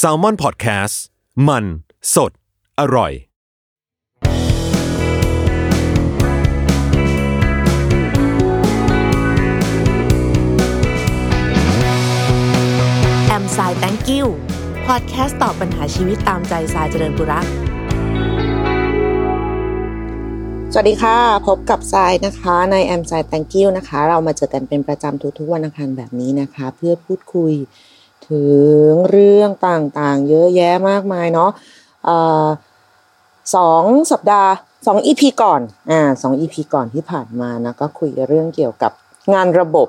s a l ม o n PODCAST มัน สด อร่อย แอมสาย thank you พอดแคสต์ตอบปัญหาชีวิตตามใจสายเจริญบุรักสวัสดีค่ะ พบกับทรายนะคะในแอม s ซ d ์ Thank you นะคะ เรามาเจอกันเป็นประจำทุกๆวันอังคารแบบนี้นะคะ เพื่อพูดคุย ถึงเรื่องต่างๆ เยอะแยะมากมายเนาะสองสัปดาห์สองอีพีก่อนอ่าสองอีพีก่อนที่ผ่านมานะก็คุยเรื่องเกี่ยวกับงานระบบ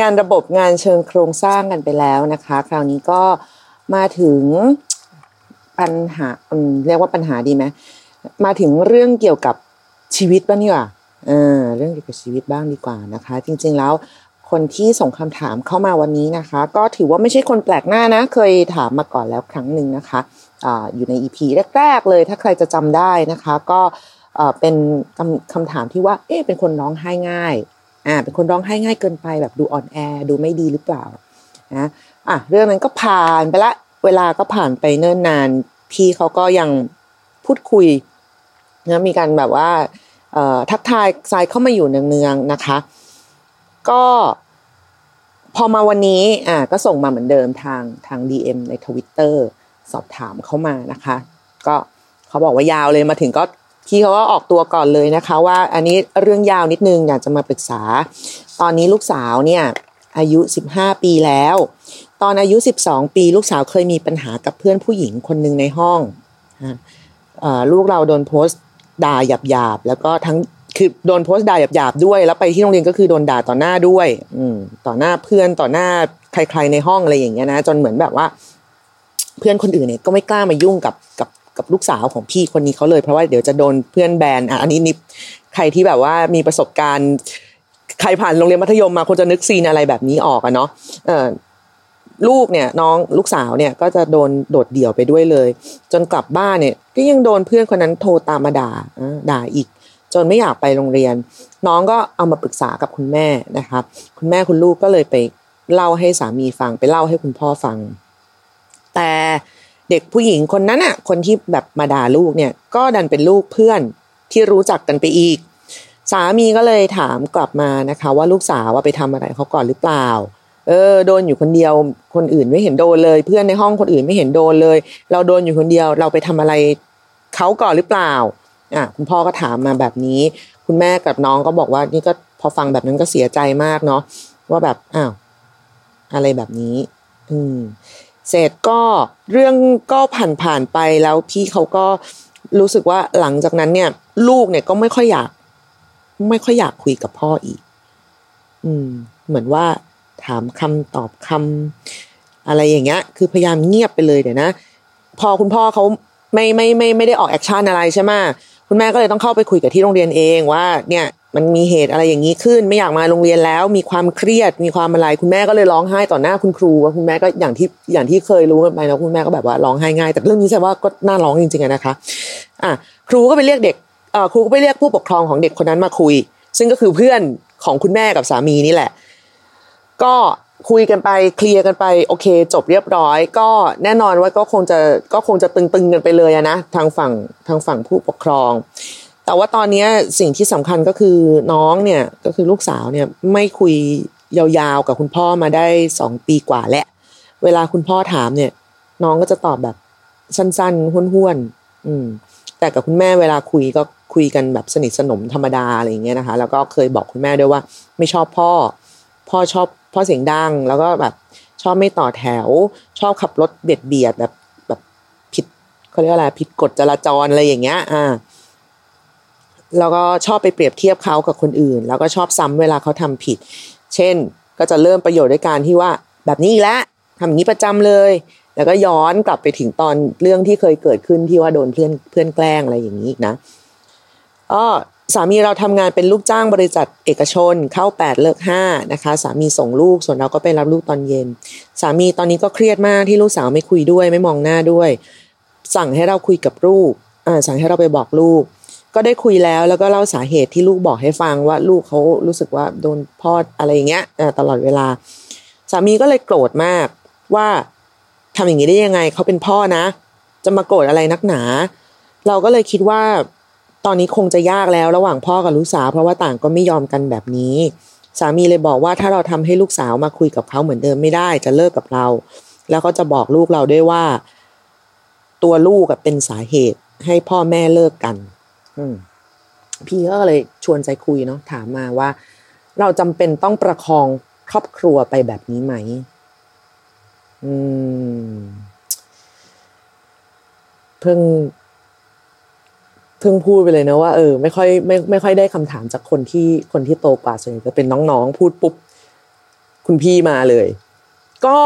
งานระบบงานเชิงโครงสร้างกันไปแล้วนะคะ คราวนี้ก็มาถึงปัญหาเรียกว่าปัญหาดีไหมมาถึงเรื่องเกี่ยวกับชีวิตบ้างดีกว่าเออเรื่องเกี่ยวกับชีวิตบ้างดีกว่านะคะ จริงๆแล้ว คนที่ส่งคำถามเข้ามาวันนี้นะคะ ก็ถือว่าไม่ใช่คนแปลกหน้านะ เคยถามมาก่อนแล้วครั้งหนึ่งนะคะออยู่ใน EP แรก ๆ เลย ถ้าใครจะจำได้นะคะ ก็เป็นคำคำถามที่ว่า เอ๊ะเป็นคนร้องไห้ง่ายอ่าเป็นคนร้องไห้ง่ายเกินไปแบบดูอ่อนแอดูไม่ดีหรือเปล่านะอะเรื่องนั้นก็ผ่านไปละเวลาก็ผ่านไปเนิ่นนาน พี่เขาก็ยังพูดคุยนะมีการแบบว่าทักทายทรายเข้ามาอยู่เนืองๆนะคะ ก็พอมาวันนี้อ่าก็ส่งมาเหมือนเดิมทางทาง DM ในทวิตเตอร์สอบถามเข้ามานะคะ ก็เขาบอกว่ายาวเลยมาถึงก็พี่เขาก็ออกตัวก่อนเลยนะคะ ว่าอันนี้เรื่องยาวนิดนึงอยากจะมาปรึกษา ตอนนี้ลูกสาวเนี่ยอายุ 15 ปีแล้ว ตอนอายุ 12 ปีลูกสาวเคยมีปัญหากับเพื่อนผู้หญิงคนหนึ่งในห้องลูกเราโดนโพสต์ด่าหยาบหยาบแล้วก็ทั้ง คือโดนโพสต์ด่าหยาบหยาบด้วย แล้วไปที่โรงเรียนก็คือโดนด่าต่อหน้าด้วย อืมต่อหน้าเพื่อนต่อหน้าใคร ๆในห้องอะไรอย่างเงี้ยนะ จนเหมือนแบบว่า เพื่อนคนอื่นเนี่ยก็ไม่กล้ามายุ่งกับกับกับลูกสาวของพี่คนนี้เขาเลยเพราะว่าเดี๋ยวจะโดนเพื่อนแบนอะอันนี้นี่ใครที่แบบว่ามีประสบการณ์ ใครผ่านโรงเรียนมัธยมมาคงจะนึกซีนอะไรแบบนี้ออกอะเนาะเออลูกเนี่ยน้องลูกสาวเนี่ยก็จะโดนโดดเดี่ยวไปด้วยเลย จนกลับบ้านเนี่ย ก็ยังโดนเพื่อนคนนั้นโทรตามมาด่าด่าอีก จนไม่อยากไปโรงเรียน น้องก็เอามาปรึกษากับคุณแม่นะครับ คุณแม่คุณลูกก็เลยไปเล่าให้สามีฟังไปเล่าให้คุณพ่อฟัง แต่เด็กผู้หญิงคนนั้นอะ คนที่แบบมาด่าลูกเนี่ย ก็ดันเป็นลูกเพื่อนที่รู้จักกันไปอีก สามีก็เลยถามกลับมานะคะ ว่าลูกสาวว่าไปทำอะไรเขาก่อนหรือเปล่า เออ โดนอยู่คนเดียว คนอื่นไม่เห็นโดนเลย เพื่อนในห้องคนอื่นไม่เห็นโดนเลย เราโดนอยู่คนเดียว เราไปทำอะไรเขาก่อนหรือเปล่า อะคุณพ่อก็ถามมาแบบนี้ คุณแม่กับน้องก็บอกว่านี่ก็พอฟังแบบนั้นก็เสียใจมากเนาะว่าแบบอ้าวอะไรแบบนี้ อืม เสร็จก็เรื่องก็ผ่านผ่านไปแล้วพี่เขาก็รู้สึกว่าหลังจากนั้นเนี่ย ลูกเนี่ยก็ไม่ค่อยอยาก ไม่ค่อยอยากคุยกับพ่ออีก อืม เหมือนว่าถามคำตอบคำอะไรอย่างเงี้ย คือพยายามเงียบไปเลยเดี๋ยวนะ พอคุณพ่อเขาไม่ไม่ไม่ไม่ได้ออก action อะไรใช่ไหม คุณแม่ก็เลยต้องเข้าไปคุยกับที่โรงเรียนเองว่าเนี่ยมันมีเหตุอะไรอย่างนี้ขึ้น ไม่อยากมาโรงเรียนแล้ว มีความเครียด มีความอะไร คุณแม่ก็เลยร้องไห้ต่อหน้าคุณครูว่าคุณแม่ก็อย่างที่อย่างที่เคยรู้กันไปแล้วคุณแม่ก็แบบว่าร้องไห้ง่าย แต่เรื่องนี้ใช่ว่าก็น่าร้องจริงๆนะคะอะครูก็ไปเรียกเด็กเอ่อครูก็ไปเรียกผู้ปกครองของเด็กคนนั้นมาคุย ซึ่งก็คือเพื่อนของคุณแม่กับสามีนี่แหละ ก็ คุยกันไปเคลียร์กันไปโอเค จบเรียบร้อย ก็แน่นอนว่าก็คงจะก็คงจะตึงๆกันไปเลยนะทางฝั่งทางฝั่งผู้ปกครอง แต่ว่าตอนนี้สิ่งที่สำคัญก็คือน้องเนี่ยก็คือลูกสาวเนี่ยไม่คุยยาวๆกับคุณพ่อมาได้สองปีกว่าแล้วเวลาคุณพ่อถามเนี่ย น้องก็จะตอบแบบสั้นๆห้วนๆอืมแต่กับคุณแม่เวลาคุยก็คุยกันแบบสนิทสนมธรรมดาอะไรอย่างเงี้ยนะคะ แล้วก็เคยบอกคุณแม่ด้วยว่า ไม่ชอบพ่อ พ่อชอบ พ่อเสียงดังแล้วก็แบบชอบไม่ต่อแถว ชอบขับรถเบียดเบียดแบบแบบผิดเขาเรียกอะไรผิดกฎจราจรอะไรอย่างเงี้ย อ่า แล้วก็ชอบไปเปรียบเทียบเขากับคนอื่น แล้วก็ชอบซ้ำเวลาเขาทำผิด เช่น ก็จะเริ่มประโยชน์ด้วยการที่ว่าแบบนี้อีกแล้วทำอย่างนี้ประจำเลย แล้วก็ย้อนกลับไปถึงตอนเรื่องที่เคยเกิดขึ้นที่ว่าโดนเพื่อนเพื่อนแกล้งอะไรอย่างนี้นะอ๋อ สามีเราทำงานเป็นลูกจ้างบริษัทเอกชนเข้า 8 เลิก5นะคะสามีส่งลูกส่วนเราก็ไปรับลูกตอนเย็น สามีตอนนี้ก็เครียดมากที่ลูกสาวไม่คุยด้วยไม่มองหน้าด้วย สั่งให้เราคุยกับลูกอ่าสั่งให้เราไปบอกลูก ก็ได้คุยแล้วแล้วก็เล่าสาเหตุที่ลูกบอกให้ฟังว่าลูกเขารู้สึกว่าโดนพ่ออะไรอย่างเงี้ยตลอดเวลา สามีก็เลยโกรธมากว่าทำอย่างนี้ได้ยังไงเขาเป็นพ่อนะ จะมาโกรธอะไรนักหนา เราก็เลยคิดว่า ตอนนี้คงจะยากแล้วระหว่างพ่อกับลูกสาว เพราะว่าต่างก็ไม่ยอมกันแบบนี้ สามีเลยบอกว่าถ้าเราทำให้ลูกสาวมาคุยกับเขาเหมือนเดิมไม่ได้ จะเลิกกับเรา แล้วก็จะบอกลูกเราด้วยว่า ตัวลูกเป็นสาเหตุให้พ่อแม่เลิกกัน อืมพี่ก็เลยชวนใจคุยเนาะถามมาว่า เราจำเป็นต้องประคองครอบครัวไปแบบนี้ไหม อืม เพิ่ง เพิ่งพูดไปเลยนะว่าเออไม่ค่อยไม่ไม่ค่อยได้คำถามจากคนที่คนที่โตกว่าส่วนใหญ่จะเป็นน้องๆ พูดปุ๊บ คุณพี่มาเลย ก็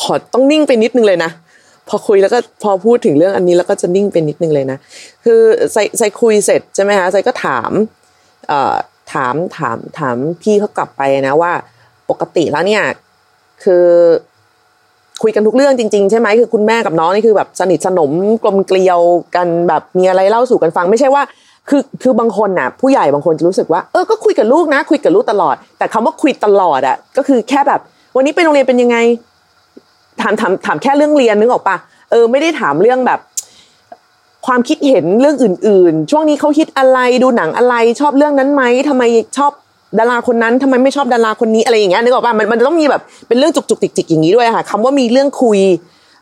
ขอต้องนิ่งไปนิดนึงเลยนะพอคุยแล้วก็พอพูดถึงเรื่องอันนี้แล้วก็จะนิ่งไปนิดนึงเลยนะคือใส่ใส่คุยเสร็จใช่ไหมคะใส่ก็ถามเอ่อถามถามถามพี่เขากลับไปนะว่า ปกติแล้วเนี่ย คือ คุยกันทุกเรื่องจริงๆใช่ไหมคือคุณแม่กับน้องนี่คือแบบสนิทสนมกลมเกลียวกันแบบมีอะไรเล่าสู่กันฟัง ไม่ใช่ว่า คือคือบางคนน่ะ ผู้ใหญ่บางคนจะรู้สึกว่าเออก็คุยกับลูกนะ คุยกับลูกตลอด แต่คำว่าคุยตลอดอะก็คือแค่แบบ วันนี้ไปโรงเรียนเป็นยังไง ถามถามถามแค่เรื่องเรียนนึกออกปะเออไม่ได้ถามเรื่องแบบความคิดเห็นเรื่องอื่น ๆ ช่วงนี้เขาคิดอะไรดูหนังอะไรชอบเรื่องนั้นไหมทำไมชอบ ดาราคนนั้นทำไมไม่ชอบดาราคนนี้อะไรอย่างเงี้ยนึกออกป่ะมันมันต้องมีแบบเป็นเรื่องจุกจุกจิกจิกอย่างนี้ด้วยค่ะคำว่ามีเรื่องคุย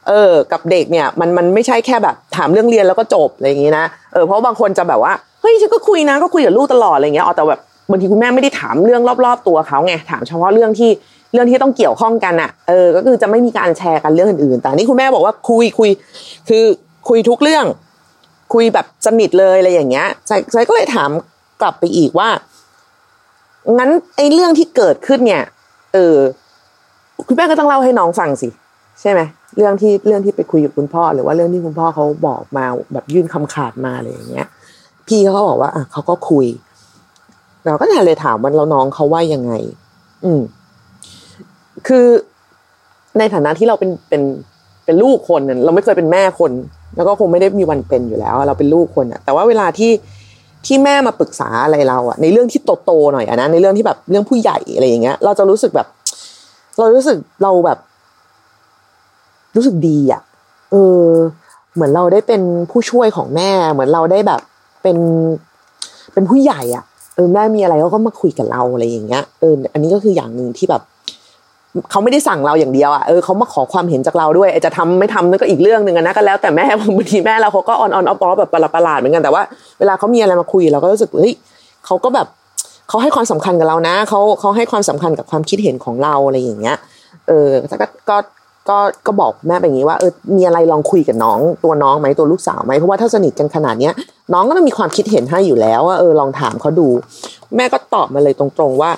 เออกับเด็กเนี่ยมันมันไม่ใช่แค่แบบถามเรื่องเรียนแล้วก็จบอะไรอย่างงี้นะเออเพราะบางคนจะแบบว่าเฮ้ยฉันก็คุยนะก็คุยกับลูกตลอดอะไรเงี้ยอ๋อแต่แบบบางทีคุณแม่ไม่ได้ถามเรื่องรอบ ๆ ตัวเขาไงถามเฉพาะเรื่องที่เรื่องที่ต้องเกี่ยวข้องกันอะเออก็คือจะไม่มีการแชร์กันเรื่องอื่นๆ แต่นี่คุณแม่บอกว่าคุยคุย คือคุยทุกเรื่อง คุยแบบสนิทเลยอะไรอย่างเงี้ยใจใจก็เลยถามกลับไปอีกว่า งั้นไอ้เรื่องที่เกิดขึ้นเนี่ย เออ คุณแม่ก็ต้องเล่าให้น้องฟังสิ ใช่ไหมเรื่องที่เรื่องที่ไปคุยกับคุณพ่อ หรือว่าเรื่องที่คุณพ่อเขาบอกมาแบบยื่นคำขาดมาอะไรอย่างเงี้ย พี่เขาบอกว่าอะเขาก็คุย เราก็เลยถามว่าเราน้องเขาว่ายังไง อืม คือในฐานะที่เราเป็นเป็นเป็นลูกคนน่ะเราไม่เคยเป็นแม่คน แล้วก็คงไม่ได้มีวันเป็นอยู่แล้ว เราเป็นลูกคนอะแต่ว่าเวลาที่ ที่แม่มาปรึกษาอะไรเราอะในเรื่องที่โตๆหน่อยอะนะในเรื่องที่แบบเรื่องผู้ใหญ่อะไรอย่างเงี้ย เราจะรู้สึกแบบ เรารู้สึกเราแบบ รู้สึกดีอะเออ เหมือนเราได้เป็นผู้ช่วยของแม่ เหมือนเราได้แบบเป็น เป็นผู้ใหญ่อะเออแม่มีอะไรเขาก็มาคุยกับเราอะไรอย่างเงี้ยเอออันนี้ก็คืออย่างหนึ่งที่แบบ เขาไม่ได้สั่งเราอย่างเดียวอะเออเขามาขอความเห็นจากเราด้วยจะทำไม่ทำนั่นก็อีกเรื่องหนึ่งนะก็แล้วแต่แม่บางทีแม่เราเขาก็ออนออนออฟออฟแบบประหลาดเหมือนกันแต่ว่าเวลาเขามีอะไรมาคุยเราก็รู้สึกเฮ้ยเขาก็แบบเขาให้ความสำคัญกับเรานะเขาเขาให้ความสำคัญกับความคิดเห็นของเราอะไรอย่างเงี้ย เออก็ก็ก็ก็บอกแม่แบบนี้ว่าเออมีอะไรลองคุยกับน้องตัวน้องไหมตัวลูกสาวไหมเพราะว่าถ้าสนิทกันขนาดเนี้ยน้องก็ต้องมีความคิดเห็นให้อยู่แล้วว่าเออลองถามเขาดู แม่ก็ตอบมาเลยตรงๆว่า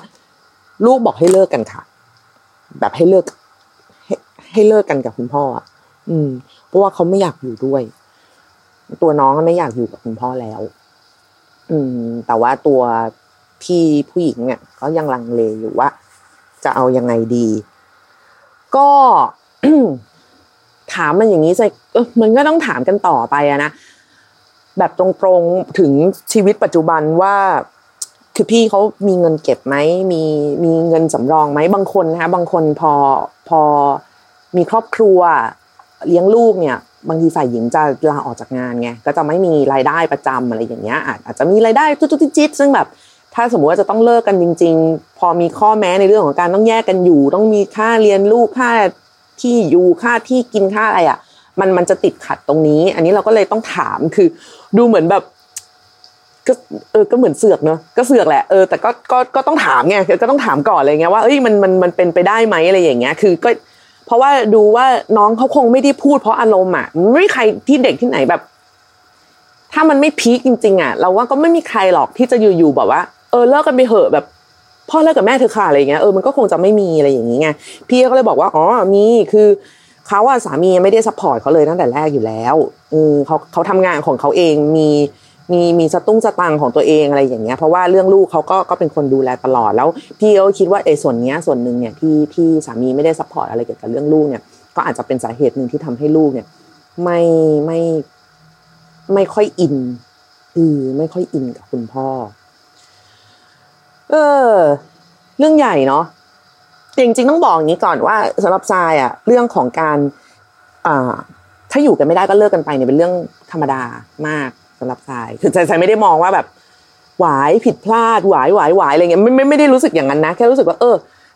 ลูกบอกให้เลิกกันค่ะ แบบให้เลิกให้ให้เลิกกันกับคุณพ่ออะอืม เพราะว่าเขาไม่อยากอยู่ด้วย ตัวน้องไม่อยากอยู่กับคุณพ่อแล้ว อืม แต่ว่าตัวพี่ผู้หญิงเนี่ยก็ยังลังเลอยู่ว่า จะเอายังไงดี ก็ถามมันอย่างนี้ใส่เออมันก็ต้องถามกันต่อไปอะนะแบบตรงๆถึงชีวิตปัจจุบันว่า คือพี่เขามีเงินเก็บไหมมีมีเงินสำรองไหมบางคนนะคะบางคนพอพอมีครอบครัวเลี้ยงลูกเนี่ย บางทีฝ่ายหญิงจะลาออกจากงานไงก็จะไม่มีรายได้ประจำอะไรอย่างเงี้ยอาจจะมีรายได้จุดๆจิตซึ่งแบบถ้าสมมติว่าจะต้องเลิกกันจริง ๆ พอมีข้อแม้ในเรื่องของการต้องแยกกันอยู่ ต้องมีค่าเรียนลูกค่าที่อยู่ค่าที่กินค่าอะไรอะ มันมันจะติดขัดตรงนี้ อันนี้เราก็เลยต้องถามคือ ดูเหมือนแบบ ก็เออก็เหมือนเสือกเนอะก็เสือกแหละเออแต่ก็ก็ก็ต้องถามไงก็ต้องถามก่อนอะไรเงี้ยว่าเอ้ยมันมันมันเป็นไปได้ไหมอะไรอย่างเงี้ยคือก็เพราะว่าดูว่าน้องเขาคงไม่ได้พูดเพราะอารมณ์อะไม่ใครที่เด็กที่ไหนแบบ ถ้ามันไม่ peak จริง ๆ อะ เราว่าก็ไม่มีใครหรอกที่จะอยู่ๆแบบว่า เออเลิกกันไปเหอะแบบพ่อเลิกกับแม่เธอค่ะอะไรเงี้ยเออมันก็คงจะไม่มีอะไรอย่างเงี้ยพี่ก็เลยบอกว่าอ๋อมีคือเขาอะสามีไม่ได้ support เขาเลยตั้งแต่แรกอยู่แล้วอืมเขาเขาทำงานของเขาเองมี มีมีสตุ้งสตังของตัวเองอะไรอย่างเงี้ยเพราะว่าเรื่องลูกเขาก็ก็เป็นคนดูแลตลอดแล้วพี่ก็คิดว่าไอ้ส่วนเนี้ยส่วนหนึ่งเนี่ยที่ที่สามีไม่ได้ support อะไรเกี่ยวกับเรื่องลูกเนี่ยก็อาจจะเป็นสาเหตุหนึ่งที่ทำให้ลูกเนี่ย ไม่ไม่ไม่ค่อยอินอือไม่ค่อยอินกับคุณพ่อ เออ เรื่องใหญ่เนาะจริงๆต้องบอกอย่างนี้ก่อนว่าสำหรับทรายอะเรื่องของการ อ่า ถ้าอยู่กันไม่ได้ก็เลิกกันไปเนี่ยเป็นเรื่องธรรมดามาก สำหรับทรายคือทรายไม่ได้มองว่าแบบหวายผิดพลาดหวายหวายหวายอะไรเงี้ยไม่ไม่ไม่ได้รู้สึกอย่างนั้นนะแค่รู้สึกว่าเออ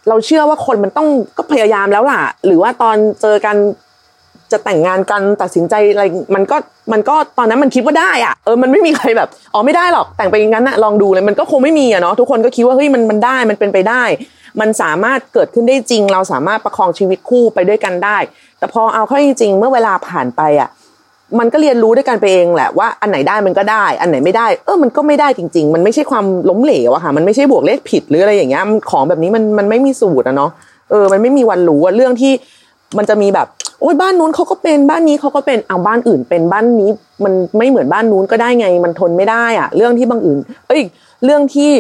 เราเชื่อว่าคนมันต้องก็พยายามแล้วล่ะ หรือว่าตอนเจอกันจะแต่งงานกันตัดสินใจอะไรมันก็มันก็ตอนนั้นมันคิดว่าได้อะเออมันไม่มีใครแบบอ๋อไม่ได้หรอกแต่งไปอย่างนั้นนะลองดูเลยมันก็คงไม่มีอะเนาะทุกคนก็คิดว่าเฮ้ยมันมันได้มันเป็นไปได้ มันสามารถเกิดขึ้นได้จริง เราสามารถประคองชีวิตคู่ไปด้วยกันได้ แต่พอเอาเข้าจริงๆเมื่อเวลาผ่านไปอะ มันก็เรียนรู้ด้วยกันไปเองแหละว่าอันไหนได้มันก็ได้ อันไหนไม่ได้ เออมันก็ไม่ได้จริง ๆ มันไม่ใช่ความล้มเหลวอะค่ะ มันไม่ใช่บวกเลขผิดหรืออะไรอย่างเงี้ยของแบบนี้มันมันไม่มีสูตรอะเนาะเออ มันไม่มีวันรู้อะเรื่องที่มันจะมีแบบโอ้ยบ้านนู้นเขาก็เป็นบ้านนี้เขาก็เป็นเอาบ้านอื่นเป็นบ้านนี้ มันไม่เหมือนบ้านนู้นก็ได้ไง มันทนไม่ได้อะเรื่องที่บางอื่น เอ้ยเรื่องที่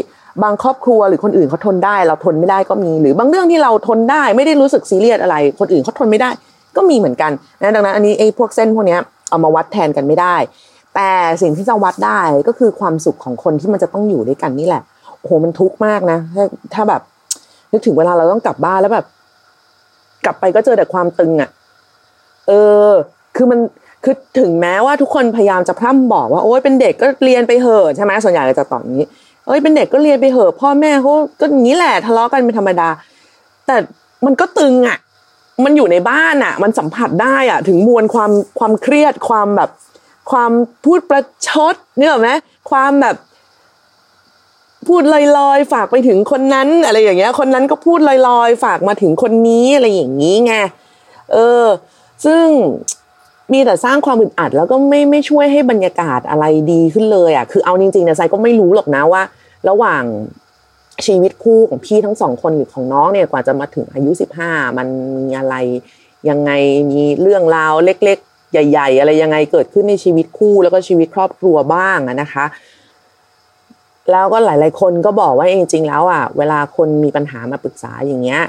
บางครอบครัวหรือคนอื่นเขาทนได้ เราทนไม่ได้ก็มี หรือบางเรื่องที่เราทนได้ ไม่ได้รู้สึกซีเรียสอะไร คนอื่นเขาทนไม่ได้ ก็มีเหมือนกันนะดังนั้นอันนี้ไอ้พวกเส้นพวกเนี้ย เอามาวัดแทนกันไม่ได้ แต่สิ่งที่จะวัดได้ก็คือความสุขของคนที่มันจะต้องอยู่ด้วยกันนี่แหละโอ้โหมันทุกข์มากนะถ้าถ้าแบบนึกถึงเวลาเราต้องกลับบ้านแล้วแบบ กลับไปก็เจอแต่ความตึงอะ เออ คือมันคือถึงแม้ว่าทุกคนพยายามจะพร่ำบอกว่าโอ๊ยเป็นเด็กก็เรียนไปเหอะใช่ไหมส่วนใหญ่จะตอบอย่างนี้เอ้ยเป็นเด็กก็เรียนไปเหอะพ่อแม่เขาก็อย่างนี้แหละทะเลาะกันเป็นธรรมดา แต่มันก็ตึงอะ มันอยู่ในบ้านอะมันสัมผัสได้อะถึงมวลความความเครียดความแบบ ความพูดประชดเนี่ยหรอไหมความแบบพูดลอยๆ ฝากไปถึงคนนั้น อะไรอย่างเงี้ย คนนั้นก็พูดลอยๆ ฝากมาถึงคนนี้อะไรอย่างนี้ไงเออ ซึ่งมีแต่สร้างความอึดอัด แล้วก็ไม่ไม่ช่วยให้บรรยากาศอะไรดีขึ้นเลยอะคือเอาจริงๆเนี่ยไซก็ไม่รู้หรอกนะว่า ระหว่าง ชีวิตคู่ของพี่ทั้งสองคนหรือของน้องเนี่ยกว่าจะมาถึงอายุสิบห้ามันมีอะไรยังไงมีเรื่องราวเล็ก ๆ ใหญ่ ๆ อะไรยังไงเกิดขึ้นในชีวิตคู่แล้วก็ชีวิตครอบครัวบ้างนะคะ แล้วก็หลาย ๆ คนก็บอกว่าจริงๆแล้วอะเวลาคนมีปัญหามาปรึกษาอย่างเงี้ย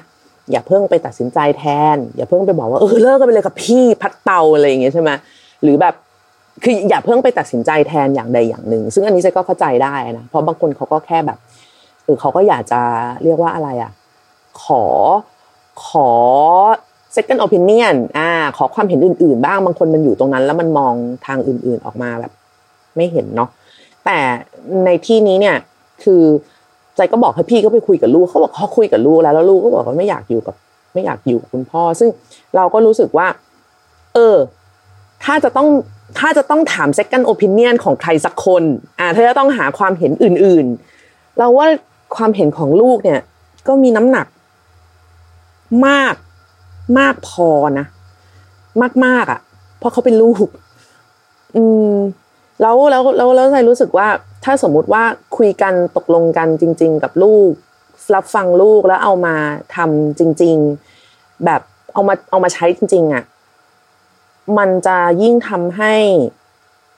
อย่าเพิ่งไปตัดสินใจแทน อย่าเพิ่งไปบอกว่าเออเลิกกันไปเลยกับพี่พัดเตาอะไรอย่างเงี้ยใช่ไหมหรือแบบคืออย่าเพิ่งไปตัดสินใจแทนอย่างใดอย่างหนึ่ง ซึ่งอันนี้ฉันก็เข้าใจได้นะเพราะบางคนเขาก็แค่แบบ เออเขาก็อยากจะเรียกว่าอะไรอะ ขอขอ second opinion อ่า ขอความเห็นอื่น ๆ บ้างบางคนมันอยู่ตรงนั้น แล้วมันมองทางอื่น ๆออกมาแบบ ไม่เห็นเนาะแต่ในที่นี้เนี่ย คือใจก็บอกให้พี่ก็ไปคุยกับลูกเขาบอกเขาคุยกับลูกแล้วแล้วลูกก็บอกว่าไม่อยากอยู่กับ ไม่อยากอยู่กับคุณพ่อ ซึ่งเราก็รู้สึกว่า เออ ถ้าจะต้องถ้าจะต้องถาม second opinion ของใครสักคน อ่าถ้าจะต้องหาความเห็นอื่น ๆ เราว่า ความเห็นของลูกเนี่ย ก็มีน้ำหนัก มากมากพอนะมากๆอะ เพราะเขาเป็นลูก อืม แล้วแล้วแล้วแล้วใจรู้สึกว่า ถ้าสมมุติว่าคุยกันตกลงกันจริง ๆ กับลูก รับฟังลูกแล้วเอามาทำจริง ๆ แบบเอามาเอามาใช้จริง ๆ อะ มันจะยิ่งทำให้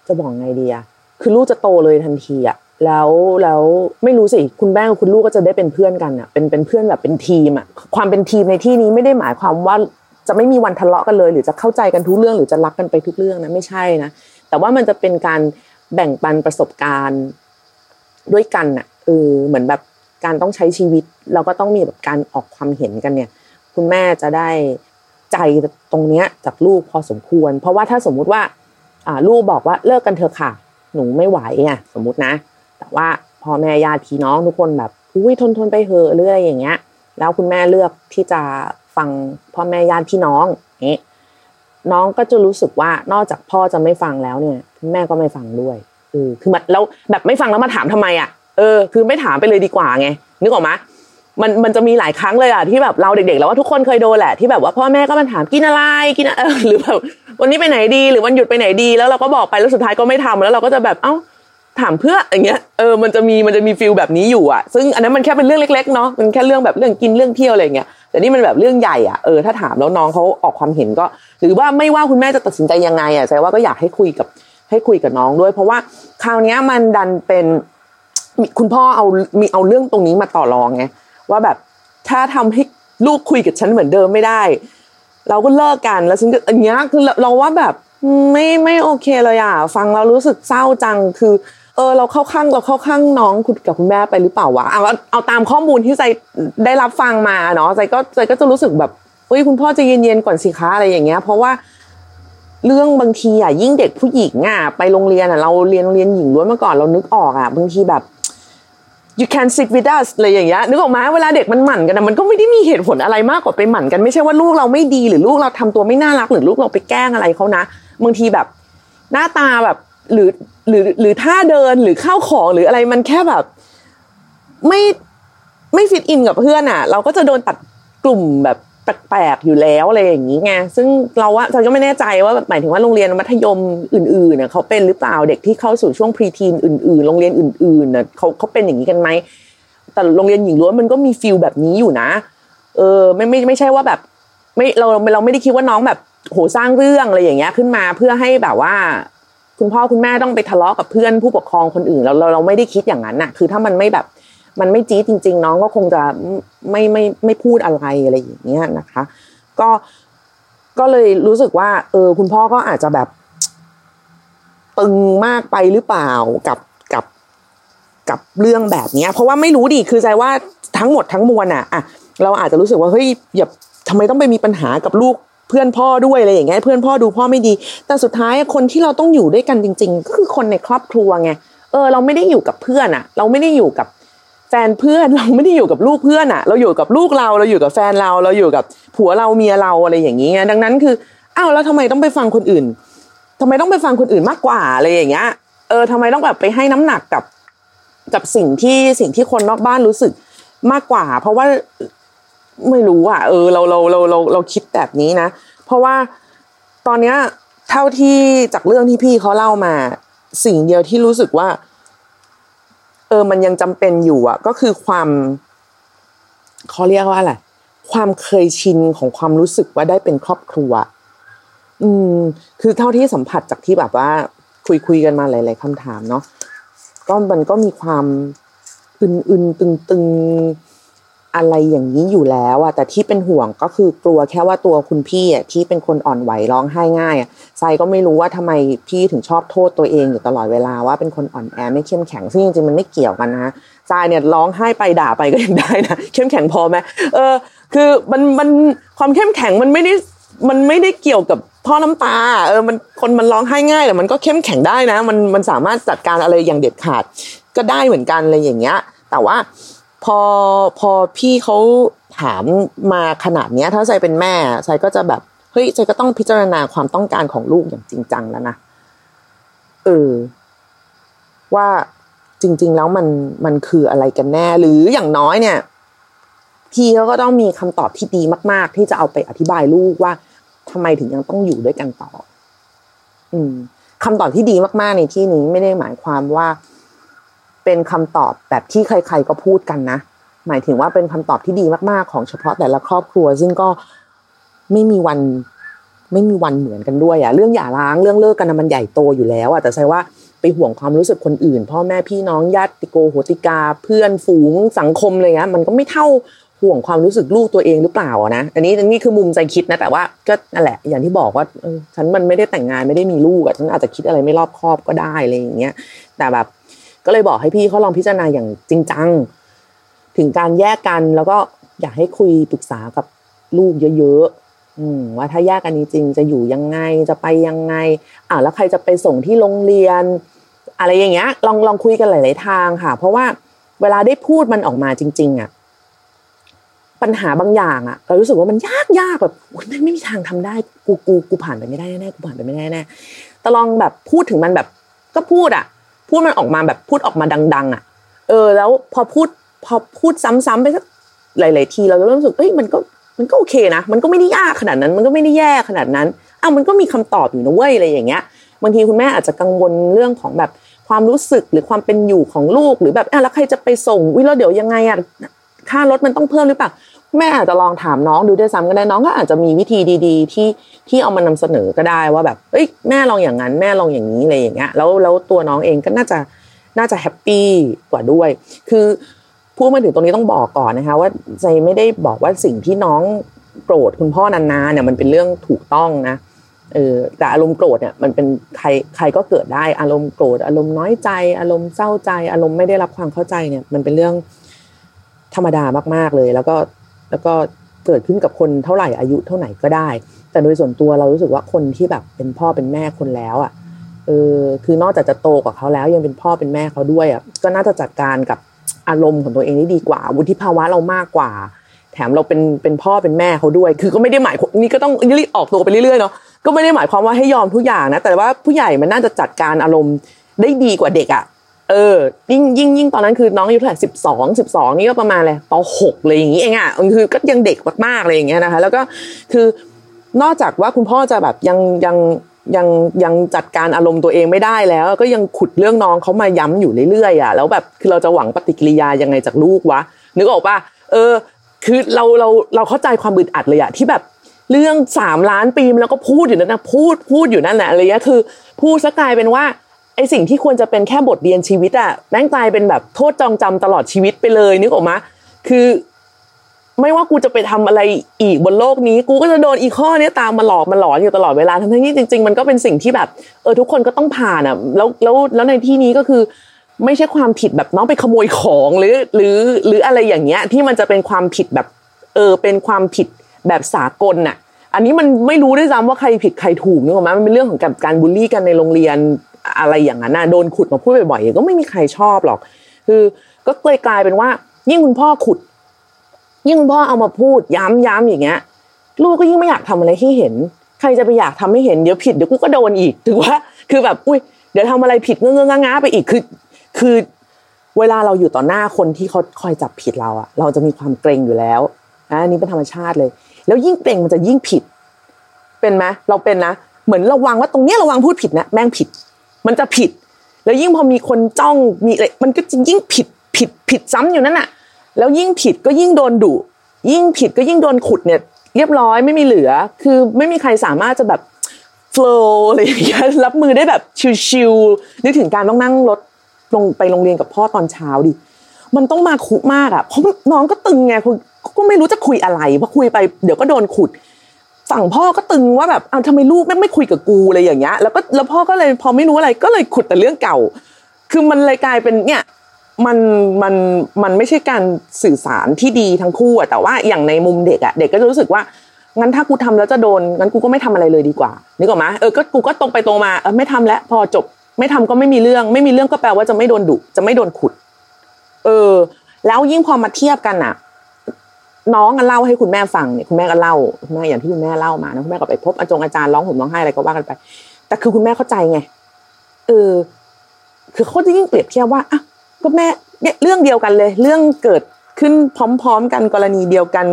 จะบอกไงดีอะคือลูกจะโตเลยทันทีอะ แล้วแล้วไม่รู้สิคุณแม่กับคุณลูกก็จะได้เป็นเพื่อนกันอะเป็นเป็นเพื่อนแบบเป็นทีมอะความเป็นทีมในที่นี้ไม่ได้หมายความว่าจะไม่มีวันทะเลาะกันเลย หรือจะเข้าใจกันทุกเรื่องหรือจะรักกันไปทุกเรื่องนะไม่ใช่นะแต่ว่ามันจะเป็นการแบ่งปันประสบการณ์ด้วยกันอะเออเหมือนแบบการต้องใช้ชีวิตเราก็ต้องมีแบบการออกความเห็นกันเนี่ย คุณแม่จะได้ใจตรงเนี้ยจากลูกพอสมควร เพราะว่าถ้าสมมุติว่าลูกบอกว่าเลิกกันเถอะค่ะ หนูไม่ไหวไงสมมุตินะ แต่ว่าพ่อแม่ญาติพี่น้องทุกคนแบบอุ้ยทนทนไปเหอะหรืออะไรอย่างเงี้ย แล้วคุณแม่เลือกที่จะฟังพ่อแม่ญาติพี่น้องนี้น้องก็จะรู้สึกว่านอกจากพ่อจะไม่ฟังแล้วเนี่ยแม่ก็ไม่ฟังด้วยเออคือมันแล้วแบบไม่ฟังแล้วมาถามทำไมอะเออ คือไม่ถามไปเลยดีกว่าไงนึกออกไหมมันมันจะมีหลายครั้งเลยอะที่แบบเราเด็กๆแล้วว่าทุกคนเคยโดนแหละที่แบบว่าพ่อแม่ก็มาถามกินอะไรกินเออหรือแบบวันนี้ไปไหนดีหรือวันหยุดไปไหนดี แล้วเราก็บอกไปแล้วสุดท้ายก็ไม่ทำแล้วเราก็จะแบบเอ้า ถามเพื่ออย่างเงี้ยเออมันจะมีมันจะมีฟิลแบบนี้อยู่อะซึ่งอันนั้นมันแค่เป็นเรื่องเล็กๆเนาะมันแค่เรื่องแบบเรื่องกินเรื่องเที่ยวอะไรเงี้ยแต่นี่มันแบบเรื่องใหญ่อะเออถ้าถามแล้วน้องเขาออกความเห็นก็ หรือว่าไม่ว่าคุณแม่จะตัดสินใจยังไงอะแสดงว่าก็อยากให้คุยกับให้คุยกับน้องด้วย เพราะว่าคราวนี้มันดันเป็นคุณพ่อเอามีเอาเรื่องตรงนี้มาต่อรองไงว่าแบบถ้าทำให้ลูกคุยกับฉันเหมือนเดิมไม่ได้ เราก็เลิกกันแล้วฉันก็อันนี้คือเราว่าแบบไม่ไม่โอเคเลยอะฟังเรารู้สึกเศร้าจังคือ เออเราเข้าข้างเราเข้าข้างน้องคุณกับคุณแม่ไปหรือเปล่าวะเอาเอาตามข้อมูลที่ใจได้รับฟังมาเนาะใจก็ใจก็จะรู้สึกแบบเฮ้ยคุณพ่อจะเย็นๆก่อนสิคะอะไรอย่างเงี้ย เพราะว่าเรื่องบางทีอะยิ่งเด็กผู้หญิงอะไปโรงเรียนอะเราเรียนโรงเรียนหญิงล้วนมาก่อนเรานึกออกอะบางทีแบบ you can sit with us อะไรอย่างเงี้ยนึกออกไหมเวลาเด็กมันหมั่นกันนะมันก็ไม่ได้มีเหตุผลอะไรมากกว่าไปหมั่นกันไม่ใช่ว่าลูกเราไม่ดีหรือลูกเราทำตัวไม่น่ารักหรือลูกเราไปแกล้งอะไรเขานะบางทีแบบ หน้าตาแบบ หรือหรือหรือท่าเดินหรือข้าวของหรืออะไรมันแค่แบบ ไม่ไม่ฟิตอินกับเพื่อนอะ เราก็จะโดนตัดกลุ่มแบบแปลกๆอยู่แล้วอะไรอย่างนี้ไงซึ่งเราว่าฉันก็ไม่แน่ใจว่าหมายถึงว่าโรงเรียนมัธยมอื่นๆเน่ยเขาเป็นหรือเปล่าเด็กที่เข้าสู่ช่วงพรีทีนอื่นๆ โรงเรียนอื่นๆเน่ยเขาเขาเป็นอย่างนี้กันไหมแต่โรงเรียนหญิงล้วนมันก็มีฟิลแบบนี้อยู่นะ เออไม่ไม่ไม่ใช่ว่าแบบ ไม่เราเราไม่ได้คิดว่าน้องแบบโหสร้างเรื่องอะไรอย่างเงี้ยขึ้นมาเพื่อให้แบบว่า คุณพ่อคุณแม่ต้องไปทะเลาะกับเพื่อนผู้ปกครองคนอื่นเราเราเราไม่ได้คิดอย่างนั้นน่ะ คือถ้ามันไม่แบบมันไม่จี๊ดจริง ๆ น้องก็คงจะไม่ไม่ไม่พูดอะไรอะไรอย่างเงี้ยนะคะ ก็ก็เลยรู้สึกว่า เออ คุณพ่อก็อาจจะแบบ ตึงมากไปหรือเปล่ากับกับกับเรื่องแบบเนี้ย เพราะว่าไม่รู้ดิคือใจว่าทั้งหมดทั้งมวลอะอะเราอาจจะรู้สึกว่าเฮ้ยอย่าทำไมต้องไปมีปัญหากับลูก เพื่อนพ่อด้วยอะไรอย่างเงี้ยเพื่อนพ่อดูพ่อไม่ดี แต่สุดท้ายคนที่เราต้องอยู่ด้วยกันจริง ๆ ก็คือคนในครอบครัวไงเออเราไม่ได้อยู่กับเพื่อนอะเราไม่ได้อยู่กับแฟนเพื่อนเราไม่ได้อยู่กับลูกเพื่อนอะเราอยู่กับลูกเราเราอยู่กับแฟนเราเราอยู่กับผัวเราเมียเราอะไรอย่างเงี้ยดังนั้นคืออ้าวแล้วทำไมต้องไปฟังคนอื่นทำไมต้องไปฟังคนอื่นมากกว่าอะไรอย่างเงี้ยเออทำไมต้องแบบไปให้น้ำหนักกับกับสิ่งที่สิ่งที่คนนอกบ้านรู้สึกมากกว่า เพราะว่า ไม่รู้อะเออเราเราเราเราเราคิดแบบนี้นะ เพราะว่าตอนเนี้ยเท่าที่จากเรื่องที่พี่เขาเล่ามา สิ่งเดียวที่รู้สึกว่า เออมันยังจำเป็นอยู่อะ ก็คือความเขาเรียกว่าอะไรความเคยชินของความรู้สึกว่าได้เป็นครอบครัว อืม คือเท่าที่สัมผัสจากที่แบบว่า คุยคุยกันมาหลาย ๆคำถามเนาะก็มันก็มีความอึนๆตึงๆ อะไรอย่างนี้อยู่แล้วอะแต่ที่เป็นห่วงก็คือกลัวแค่ว่าตัวคุณพี่อะที่เป็นคนอ่อนไหวร้องไห้ง่ายอะไซก็ไม่รู้ว่าทำไมพี่ถึงชอบโทษตัวเองอยู่ตลอดเวลาว่าเป็นคนอ่อนแอไม่เข้มแข็งซึ่งจริงๆมันไม่เกี่ยวกันนะทรายเนี่ยร้องไห้ไปด่าไปก็ยังได้นะเข้มแข็งพอไหมเออ คือมันมันความเข้มแข็งมันไม่ได้มันไม่ได้เกี่ยวกับพ่อน้ำตาเออมันคนมันร้องไห้ง่ายแต่มันก็เข้มแข็งได้นะ มันมันสามารถจัดการอะไรอย่างเด็ดขาดก็ได้เหมือนกันอะไรอย่างเงี้ย แต่ว่า พอพอพี่เขาถามมาขนาดเนี้ย ถ้าใจเป็นแม่ใจก็จะแบบเฮ้ยใจก็ต้องพิจารณาความต้องการของลูกอย่างจริงจังแล้วนะเออว่าจริง ๆ แล้วมันมันคืออะไรกันแน่ หรืออย่างน้อยเนี่ย พี่เขาก็ต้องมีคำตอบที่ดีมาก ๆ ที่จะเอาไปอธิบายลูกว่าทำไมถึงยังต้องอยู่ด้วยกันต่อ อืมคำตอบที่ดีมาก ๆ ในที่นี้ไม่ได้หมายความว่า เป็นคำตอบแบบที่ใคร ๆก็พูดกันนะ หมายถึงว่าเป็นคำตอบที่ดีมากๆของเฉพาะแต่ละครอบครัว ซึ่งก็ไม่มีวันไม่มีวันเหมือนกันด้วยอะเรื่องหย่าร้างเรื่องเลิกกันมันใหญ่โตอยู่แล้วอะแต่ใช่ว่าไปห่วงความรู้สึกคนอื่น พ่อแม่พี่น้องญาติโกโหติกา เพื่อนฝูงสังคมอะไรเงี้ยมันก็ไม่เท่าห่วงความรู้สึกลูกตัวเองหรือเปล่านะ อันนี้อันนี้คือมุมใจคิดนะ แต่ว่าก็นั่นแหละ อย่างที่บอกว่าฉันมันไม่ได้แต่งงานไม่ได้มีลูกอะฉันอาจจะคิดอะไรไม่รอบคอบก็ได้อะไรอย่างเงี้ยแต่แบบ ก็เลยบอกให้พี่เขาลองพิจารณาอย่างจริงจัง ถึงการแยกกันแล้วก็อยากให้คุยปรึกษากับลูกเยอะๆอืมว่าถ้าแยกกันจริงจะอยู่ยังไงจะไปยังไง อ่าแล้วใครจะไปส่งที่โรงเรียน อะไรอย่างเงี้ย ลองลองคุยกันหลาย ๆ ทางค่ะ เพราะว่าเวลาได้พูดมันออกมาจริง ๆ อะ ปัญหาบางอย่างอะเรารู้สึกว่ามันยากยากแบบไม่ไม่มีทางทำได้กูกูกูผ่านไปไม่ได้แน่กูผ่านไปไม่ได้แน่แต่ลองแบบพูดถึงมันแบบ ก็พูดอะ พูดมันออกมาแบบพูดออกมาดัง ๆ อะ เออ แล้วพอพูดพอพูดซ้ำๆไปสักหลาย ๆ ทีเราจะรู้สึกเอ้ยมันก็มันก็โอเคนะมันก็ไม่ได้ยากขนาดนั้น มันก็ไม่ได้แย่ขนาดนั้นอ้าวมันก็มีคำตอบอยู่นะเว้ยอะไรอย่างเงี้ยบางทีคุณแม่อาจจะกังวลเรื่องของแบบความรู้สึกหรือความเป็นอยู่ของลูกหรือแบบอะแล้วใครจะไปส่งวิแล้วเดี๋ยวยังไงอะค่ารถมันต้องเพิ่มหรือเปล่า แม่อาจจะลองถามน้องดูด้วยซ้ำก็ได้น้องก็อาจจะมีวิธีดี ๆ ที่ที่เอามานำเสนอก็ได้ว่าแบบเอ้ยแม่ลองอย่างนั้นแม่ลองอย่างนี้อะไรอย่างเงี้ยแล้วแล้วตัวน้องเองก็น่าจะน่าจะแฮปปี้กว่าด้วย คือพูดมาถึงตรงนี้ต้องบอกก่อนนะคะว่าใจไม่ได้บอกว่าสิ่งที่น้องโกรธคุณพ่อนานๆเนี่ยมันเป็นเรื่องถูกต้องนะเออแต่อารมณ์โกรธเนี่ยมันเป็นใครใครก็เกิดได้อารมณ์โกรธอารมณ์น้อยใจ อารมณ์เศร้าใจ อารมณ์ไม่ได้รับความเข้าใจเนี่ยมันเป็นเรื่องธรรมดามากๆเลย แล้วก็ แล้วก็เกิดขึ้นกับคนเท่าไหร่อายุเท่าไหร่ก็ได้ แต่โดยส่วนตัวเรารู้สึกว่าคนที่แบบเป็นพ่อเป็นแม่คนแล้วอะเออคือนอกจากจะโตกว่าเขาแล้วยังเป็นพ่อเป็นแม่เขาด้วยอะก็น่าจะจัดการกับอารมณ์ของตัวเองได้ดีกว่าวุฒิภาวะเรามากกว่า แถมเราเป็นเป็นพ่อเป็นแม่เขาด้วย คือก็ไม่ได้หมายนี่ก็ต้องรีบออกตัวไปเรื่อยๆเนาะก็ไม่ได้หมายความว่าให้ยอมทุกอย่างนะแต่ว่าผู้ใหญ่มันน่าจะจัดการอารมณ์ได้ดีกว่าเด็กอะ เออยิ่งยิ่งยิ่งตอนนั้นคือน้องอายุเท่าไหร่สิบสองสิบสองนี่ก็ประมาณอะไรปหกเลยอย่างนี้เองอะคือก็ยังเด็กมากๆเลยอย่างเงี้ยนะคะ แล้วก็คือนอกจากว่าคุณพ่อจะแบบยังยังยังยังจัดการอารมณ์ตัวเองไม่ได้แล้ว ก็ยังขุดเรื่องน้องเขามาย้ำอยู่เรื่อยๆอะแล้วแบบคือเราจะหวังปฏิกิริยายังไงจากลูกวะนึกออกป่ะเออ คือเราเราเราเข้าใจความบึดอัดเลยอะที่แบบเรื่องสามล้านปีมแล้วก็พูดอยู่นั่นนะพูดพูดอยู่นั่นแหละอะไรเงี้ยคือ พูดซะกลายเป็นว่า ไอสิ่งที่ควรจะเป็นแค่บทเรียนชีวิตอะแม่งกลายเป็นแบบโทษจองจำตลอดชีวิตไปเลยนึกออกมาคือ ไม่ว่ากูจะไปทำอะไรอีกบนโลกนี้ กูก็จะโดนอีข้อนี้ตามมาหลอกมาหลอนอยู่ตลอดเวลาทั้งที่จริง ๆ มันก็เป็นสิ่งที่แบบ เออทุกคนก็ต้องผ่านอะแล้วแล้วแล้วในที่นี้ก็คือ ไม่ใช่ความผิดแบบน้องไปขโมยของหรือ หรือหรืออะไรอย่างเงี้ย ที่มันจะเป็นความผิดแบบ เออเป็นความผิดแบบสากลน่ะอันนี้มันไม่รู้ด้วยซ้ำว่าใครผิดใครถูกนึกออกไหมมันเป็นเรื่องของการบูลลี่กันในโรงเรียน อะไรอย่างนั้นนะโดนขุดมาพูดบ่อยๆก็ไม่มีใครชอบหรอก คือก็เลยกลายเป็นว่า ยิ่งคุณพ่อขุด ยิ่งคุณพ่อเอามาพูดย้ำย้ำอย่างเงี้ย ลูกก็ยิ่งไม่อยากทำอะไรให้เห็น ใครจะไปอยากทำให้เห็นเดี๋ยวผิดเดี๋ยวกูก็โดนอีกถือว่า คือแบบอุ้ยเดี๋ยวทำอะไรผิดเงื้อง้าไปอีกคือคือเวลาเราอยู่ต่อหน้าคนที่เขาคอยจับผิดเราอะเราจะมีความเกรงอยู่แล้วอันนี้เป็นธรรมชาติเลย แล้วยิ่งเกรงมันจะยิ่งผิด เป็นไหมเราเป็นนะเหมือนระวังว่าตรงเนี้ยระวังพูดผิดนะแม่งผิด มันจะผิด แล้วยิ่งพอมีคนจ้องมีอะไรมันก็จะยิ่งผิดผิดผิดซ้ำอยู่นั่นน่ะ แล้วยิ่งผิดก็ยิ่งโดนดุยิ่งผิดก็ยิ่งโดนขุดเนี่ย เรียบร้อยไม่มีเหลือ คือไม่มีใครสามารถจะแบบ flow อะไรอย่างเงี้ยรับมือได้แบบชิวๆนึกถึงการต้องนั่งรถลงไปโรงเรียนกับพ่อตอนเช้าดิมันต้องมาคุมากอะเพราะน้องก็ตึงไงคือก็ไม่รู้จะคุยอะไรพอคุยไปเดี๋ยวก็โดนขุด ฝั่งพ่อก็ตึงว่าแบบเอาทำไมลูกไม่ไม่คุยกับกูอะไรอย่างเงี้ยแล้วก็แล้วพ่อก็เลยพอไม่รู้อะไรก็เลยขุดแต่เรื่องเก่า คือมันเลยกลายเป็นเนี่ยมันมันมันไม่ใช่การสื่อสารที่ดีทั้งคู่อะแต่ว่าอย่างในมุมเด็กอะเด็กก็จะรู้สึกว่างั้นถ้ากูทำแล้วจะโดนงั้นกูก็ไม่ทำอะไรเลยดีกว่านึกออกไหมเออก็กูก็ตรงไปตรงมาเออไม่ทำแล้วพอจบไม่ทำก็ไม่มีเรื่อง ไม่มีเรื่องก็แปลว่าจะไม่โดนดุจะไม่โดนขุด เออ แล้วยิ่งพอมาเทียบกันอะ น้องก็เล่าให้คุณแม่ฟังเนี่ยคุณแม่ก็เล่าคุณแม่อย่างที่คุณแม่เล่ามานะคุณแม่ก็ไปพบอาจารย์อาจารย์ร้องห่มร้องไห้อะไรก็ว่ากันไป แต่คือคุณแม่เข้าใจไงเออคือเขาจะยิ่งเปรียบเทียบว่าอะก็แม่เนี่ยเรื่องเดียวกันเลย เรื่องเกิดขึ้นพร้อม ๆ กันกรณีเดียวกัน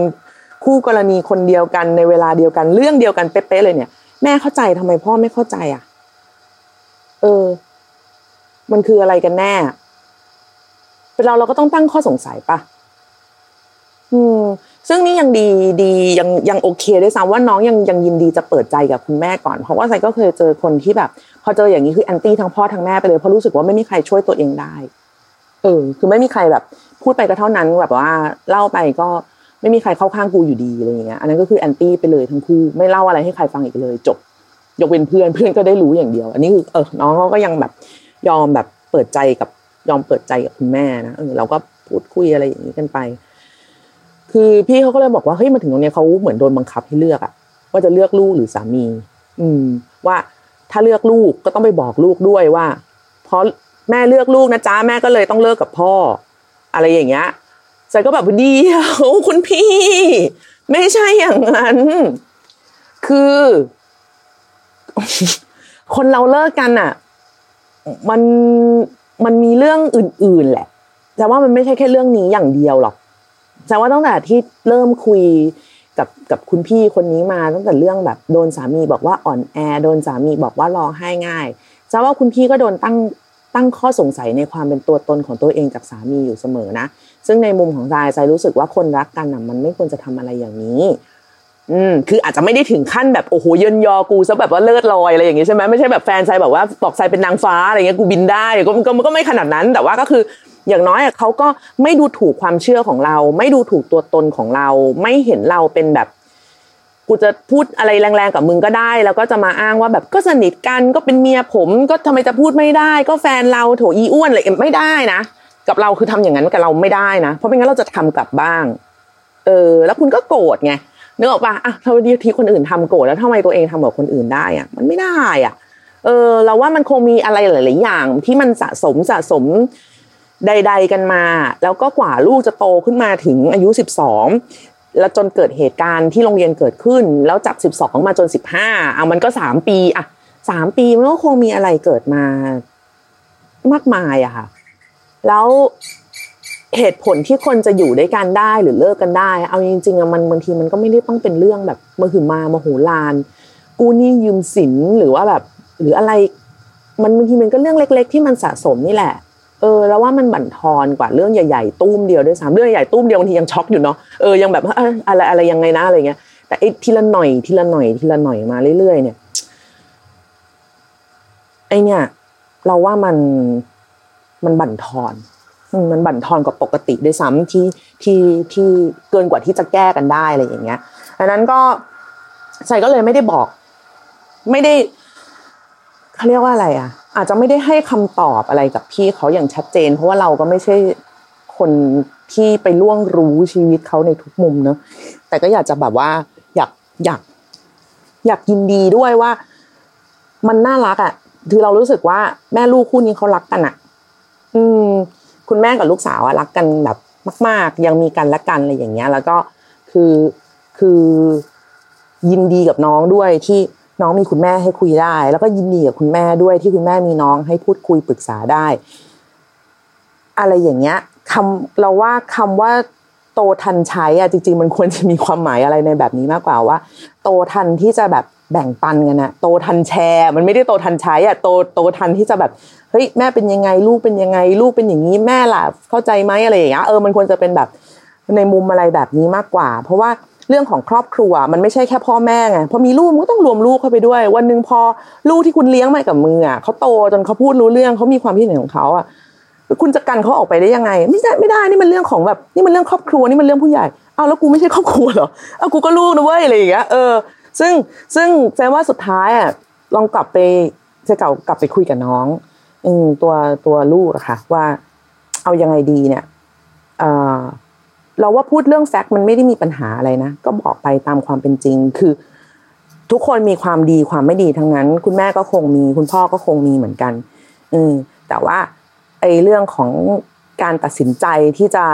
คู่กรณีคนเดียวกันในเวลาเดียวกัน เรื่องเดียวกันเป๊ะๆเลยเนี่ย แม่เข้าใจทำไมพ่อไม่เข้าใจอะ เออ มันคืออะไรกันแน่เป็นเราเราก็ต้องตั้งข้อสงสัยปะ อืมซึ่งนี่ยังดีดียังยังโอเคด้วยซ้ำว่าน้องยังยังยินดีจะเปิดใจกับคุณแม่ก่อนเพราะว่าไซก็เคยเจอคนที่แบบ พอเจออย่างนี้คือแอนตี้ทั้งพ่อทั้งแม่ไปเลยเพราะรู้สึกว่าไม่มีใครช่วยตัวเองได้ เออ คือไม่มีใครแบบ พูดไปก็เท่านั้นแบบว่าเล่าไปก็ไม่มีใครเข้าข้างกูอยู่ดีอะไรอย่างเงี้ยอันนั้นก็คือแอนตี้ไปเลยทั้งคู่ไม่เล่าอะไรให้ใครฟังอีกเลย จบ ยกเว้นเพื่อนเพื่อนก็ได้รู้อย่างเดียว อันนี้คือเออน้องเขาก็ยังแบบยอมแบบเปิดใจกับยอมเปิดใจกับคุณแม่นะเออเราก็พูดคุยอะไรอย่างนี้กันไป คือพี่เขาก็เลยบอกว่าเฮ้ยมาถึงตรงนี้เขาเหมือนโดนบังคับให้เลือกอะว่าจะเลือกลูกหรือสามี อืม ว่าถ้าเลือกลูกก็ต้องไปบอกลูกด้วยว่าเพราะแม่เลือกลูกนะจ๊ะแม่ก็เลยต้องเลิกกับพ่อ อะไรอย่างเงี้ยใจก็แบบเดียวคุณพี่ ไม่ใช่อย่างนั้น คือ คนเราเลิกกันอะมันมันมีเรื่องอื่น ๆ แหละแต่ว่ามันไม่ใช่แค่เรื่องนี้อย่างเดียวหรอก แต่ว่าตั้งแต่ที่เริ่มคุยกับกับคุณพี่คนนี้มาตั้งแต่เรื่องแบบโดนสามีบอกว่าอ่อนแอโดนสามีบอกว่าร้องไห้ง่ายจะว่าคุณพี่ก็โดนตั้งตั้งข้อสงสัยในความเป็นตัวตนของตัวเองกับสามีอยู่เสมอนะ ซึ่งในมุมของใจใจรู้สึกว่าคนรักกันอะมันไม่ควรจะทำอะไรอย่างนี้ อืมคืออาจจะไม่ได้ถึงขั้นแบบโอ้โหเยินยอกูซะแบบว่าเลิศลอยอะไรอย่างงี้ใช่ไหมไม่ใช่แบบแฟนใจแบบว่าบอกใจเป็นนางฟ้าอะไรเงี้ยกูบินได้ก็ก็ก็ไม่ขนาดนั้น แต่ว่าก็คือ อย่างน้อยเขาก็ไม่ดูถูกความเชื่อของเรา ไม่ดูถูกตัวตนของเรา ไม่เห็นเราเป็นแบบกูจะพูดอะไรแรงๆกับมึงก็ได้ แล้วก็จะมาอ้างว่าแบบก็สนิทกันก็เป็นเมียผม ก็ทำไมจะพูดไม่ได้ ก็แฟนเราโถอีอ้วนอะไรไม่ได้นะกับเราคือทำอย่างนั้นกับเราไม่ได้นะ เพราะไม่งั้นเราจะทำกลับบ้าง เออ แล้วคุณก็โกรธไงนึกออกปะอะถ้าดีทีคนอื่นทำโกรธแล้วทำไมตัวเองทำกับคนอื่นได้อะมันไม่ได้อะ เออ เราว่ามันคงมีอะไรหลาย ๆ อย่าง ที่มันสะสมสะสม ใด ๆกันมา แล้วก็กว่าลูกจะโตขึ้นมาถึงอายุสิบสองแล้วจนเกิดเหตุการณ์ที่โรงเรียนเกิดขึ้น แล้วจากสิบสองมาจนสิบห้าอะมันก็สามปีอะสามปีมันก็คงมีอะไรเกิดมามากมายอะค่ะ แล้วเหตุผลที่คนจะอยู่ด้วยกันได้หรือเลิกกันได้ เอาจริงๆอะมันบางทีมันก็ไม่ได้ต้องเป็นเรื่องแบบมาหือมามาโหลานกูนี่ยืมสินหรือว่าแบบ หรืออะไร มันบางทีมันก็เรื่องเล็ก ๆ ที่มันสะสมนี่แหละ เออแล้วว่ามันบั่นทอนกว่าเรื่องใหญ่ๆตุ้มเดียวด้วยซ้ำเรื่องใหญ่ตุ้มเดียวบางทียังช็อกอยู่เนาะเออยังแบบอะไรอะไรยังไงนะอะไรเงี้ยแต่ไอ้ทีละหน่อยทีละหน่อยทีละหน่อยมาเรื่อยๆ เนี่ยไอเนี่ย เราว่ามันมันบั่นทอนมันบั่นทอนกว่าปกติด้วยซ้ำที่ที่ที่เกินกว่าที่จะแก้กันได้อะไรอย่างเงี้ยดังนั้นก็ใส่ก็เลยไม่ได้บอก ไม่ได้เขาเรียกว่าอะไรอะ อาจจะไม่ได้ให้คำตอบอะไรกับพี่เขาอย่างชัดเจน เพราะว่าเราก็ไม่ใช่คนที่ไปล่วงรู้ชีวิตเขาในทุกมุมเนอะแต่ก็อยากจะแบบว่า อยากอยาก อยากยินดีด้วยว่า มันน่ารักอะคือเรารู้สึกว่าแม่ลูกคู่นี้เขารักกันอะ อืม คุณแม่กับลูกสาวรักกันแบบมาก ๆ ยังมีกันและกันอะไรอย่างเงี้ย แล้วก็คือคือยินดีกับน้องด้วยที่ น้องมีคุณแม่ให้คุยได้ แล้วก็ยินดีกับคุณแม่ด้วยที่คุณแม่มีน้องให้พูดคุยปรึกษาได้ อะไรอย่างเงี้ยคำเราว่าคำว่าโตทันใช้อะจริง ๆ มันควรจะมีความหมายอะไรในแบบนี้มากกว่าว่า โตทันที่จะแบบแบ่งปันกันนะโตทันแชร์ มันไม่ได้โตทันใช้อะโตโตทันที่จะแบบเฮ้ยแม่เป็นยังไง ลูกเป็นยังไง ลูกเป็นอย่างนี้แม่ล่ะเข้าใจไหมอะไรอย่างเงี้ยเออมันควรจะเป็นแบบในมุมอะไรแบบนี้มากกว่า เพราะว่า เรื่องของครอบครัวมันไม่ใช่แค่พ่อแม่ไงพอมีลูกมันก็ต้องรวมลูกเข้าไปด้วย วันหนึ่งพอลูกที่คุณเลี้ยงมากับมืออะเขาโตจนเขาพูดรู้เรื่องเขามีความคิดเห็นของเขาอะคุณจะกันเขาออกไปได้ยังไง ไม่ได้ไม่ได้นี่มันเรื่องของแบบนี่มันเรื่องครอบครัวนี่มันเรื่องผู้ใหญ่เอาแล้วกูไม่ใช่ครอบครัวเหรอเอากูก็ลูกนะเว้ยอะไรอย่างเงี้ยเออซึ่งซึ่งแสดงว่าสุดท้ายอะลองกลับไปจะเก่ากลับไปคุยกับน้อง อืตัวตัวลูกอะค่ะ ว่า เอายังไงดีเนี่ยเออ เราว่าพูดเรื่องแฟกต์มันไม่ได้มีปัญหาอะไรนะ ก็บอกไปตามความเป็นจริง คือ ทุกคนมีความดีความไม่ดีทั้งนั้น คุณแม่ก็คงมี คุณพ่อก็คงมีเหมือนกันอืมแต่ว่าไอ้เรื่องของการตัดสินใจที่จะ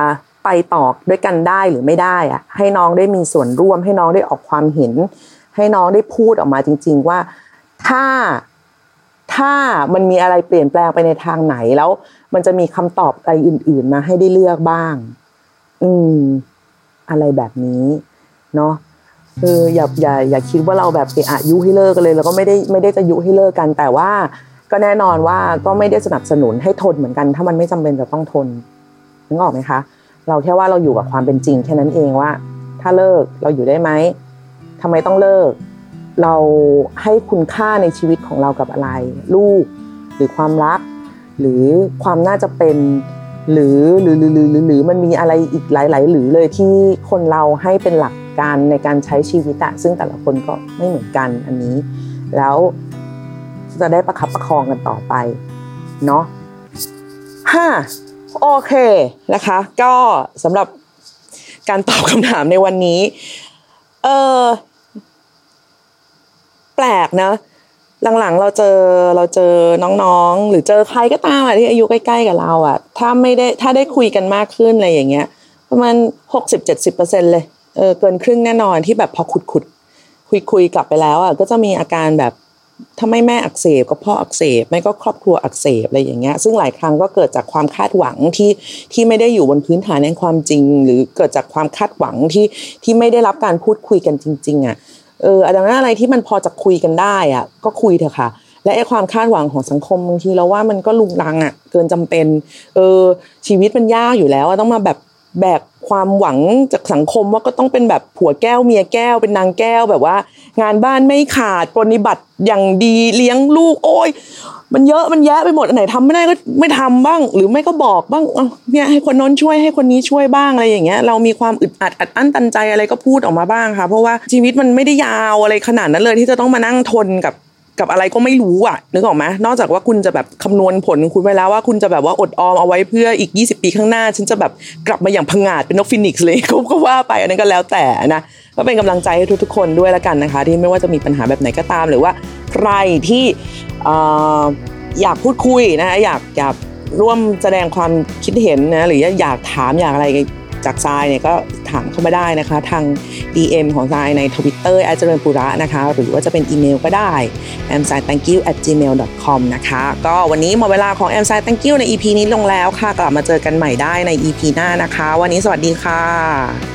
ไปต่อด้วยกันได้หรือไม่ได้อะให้น้องได้มีส่วนร่วม ให้น้องได้ออกความเห็น ให้น้องได้พูดออกมาจริง ๆ ว่าถ้าถ้ามันมีอะไรเปลี่ยนแปลงไปในทางไหนแล้ว มันจะมีคำตอบอะไรอื่น ๆ มาให้ได้เลือกบ้าง อืม อะไรแบบนี้เนาะเอออย่าอย่าอย่าคิดว่าเราแบบเอะยุให้เลิกกันเลย แล้วก็ไม่ได้ไม่ได้จะยุให้เลิกกัน แต่ว่าก็แน่นอนว่าก็ไม่ได้สนับสนุนให้ทนเหมือนกัน ถ้ามันไม่จำเป็นจะต้องทนนึกออกไหมคะ เราแค่ว่าเราอยู่กับความเป็นจริงแค่นั้นเองว่า ถ้าเลิกเราอยู่ได้ไหมทำไมต้องเลิก เราให้คุณค่าในชีวิตของเรากับอะไร ลูก หรือความรัก หรือความน่าจะเป็น หรือหรือหรือหรือหรือหรือมันมีอะไรอีกหลาย ๆ หรือเลยที่คนเราให้เป็นหลักการในการใช้ชีวิตอะซึ่งแต่ละคนก็ไม่เหมือนกันอันนี้ แล้วจะได้ประคับประคองกันต่อไปเนาะห้าโอเคนะคะ ก็สำหรับการตอบคำถามในวันนี้ เออแปลกนะ หลังๆ เราเจอเราเจอน้องๆ หรือเจอใครก็ตามอะที่อายุใกล้ๆกับเราอะถ้าไม่ได้ถ้าได้คุยกันมากขึ้นอะไรอย่างเงี้ย ประมาณหกสิบเจ็ดสิบเปอร์เซ็นเลยเออเกินครึ่งแน่นอนที่แบบพอขุดขุดคุยคุยกลับไปแล้วอะก็จะมีอาการแบบถ้าไม่แม่อักเสบก็พ่ออักเสบไม่ก็ครอบครัวอักเสบอะไรอย่างเงี้ย ซึ่งหลายครั้งก็เกิดจากความคาดหวังที่ที่ไม่ได้อยู่บนพื้นฐานแห่งความจริง หรือเกิดจากความคาดหวังที่ที่ไม่ได้รับการพูดคุยกันจริง ๆอะ เออดังนั้นอะไรที่มันพอจะคุยกันได้อะก็คุยเถอะค่ะ และไอ้ความคาดหวังของสังคมบางทีเราว่ามันก็ลุงลังอะเกินจำเป็น เออชีวิตมันยากอยู่แล้วต้องมาแบบแบกความหวังจากสังคมว่าก็ต้องเป็นแบบผัวแก้วเมียแก้วเป็นนางแก้วแบบว่า งานบ้านไม่ขาดปฏิบัติอย่างดีเลี้ยงลูก โอ้ย มันเยอะมันแยะไปหมดอันไหนทำไม่ได้ก็ไม่ทำบ้าง หรือไม่ก็บอกบ้างเนี่ยให้คนน้นช่วยให้คนนี้ช่วยบ้างอะไรอย่างเงี้ยเรามีความอึดอัดอัดอั้นตันใจอะไรก็พูดออกมาบ้างค่ะ เพราะว่าชีวิตมันไม่ได้ยาวอะไรขนาดนั้นเลยที่จะต้องมานั่งทนกับ กับอะไรก็ไม่รู้อะนึกออกไหมนอกจากว่าคุณจะแบบคำนวณผลของคุณไว้แล้วว่าคุณจะแบบว่าอดออมเอาไว้เพื่ออีก 20 ปีข้างหน้า ฉันจะแบบกลับมาอย่างผงาดเป็นนกฟินิกซ์เลยก็ว่าไปอันนั้นก็แล้วแต่นะก็เป็นกำลังใจให้ทุกๆคนด้วยละกันนะคะ ที่ไม่ว่าจะมีปัญหาแบบไหนก็ตาม หรือว่าใครที่เอ่ออยากพูดคุยนะคะอยากอยากร่วมแสดงความคิดเห็นนะหรืออยากถามอยากอะไร จากทรายเนี่ยก็ถามเข้ามาได้นะคะ ทาง DM ของทรายใน Twitter แอดเจริญปุระนะคะ หรือว่าจะเป็นอีเมลก็ได้ a m s i thank you at gmail com นะคะ ก็วันนี้หมดเวลาของ a m s i thank you ใน EP นี้ลงแล้วค่ะ กลับมาเจอกันใหม่ได้ใน EP หน้านะคะ วันนี้สวัสดีค่ะ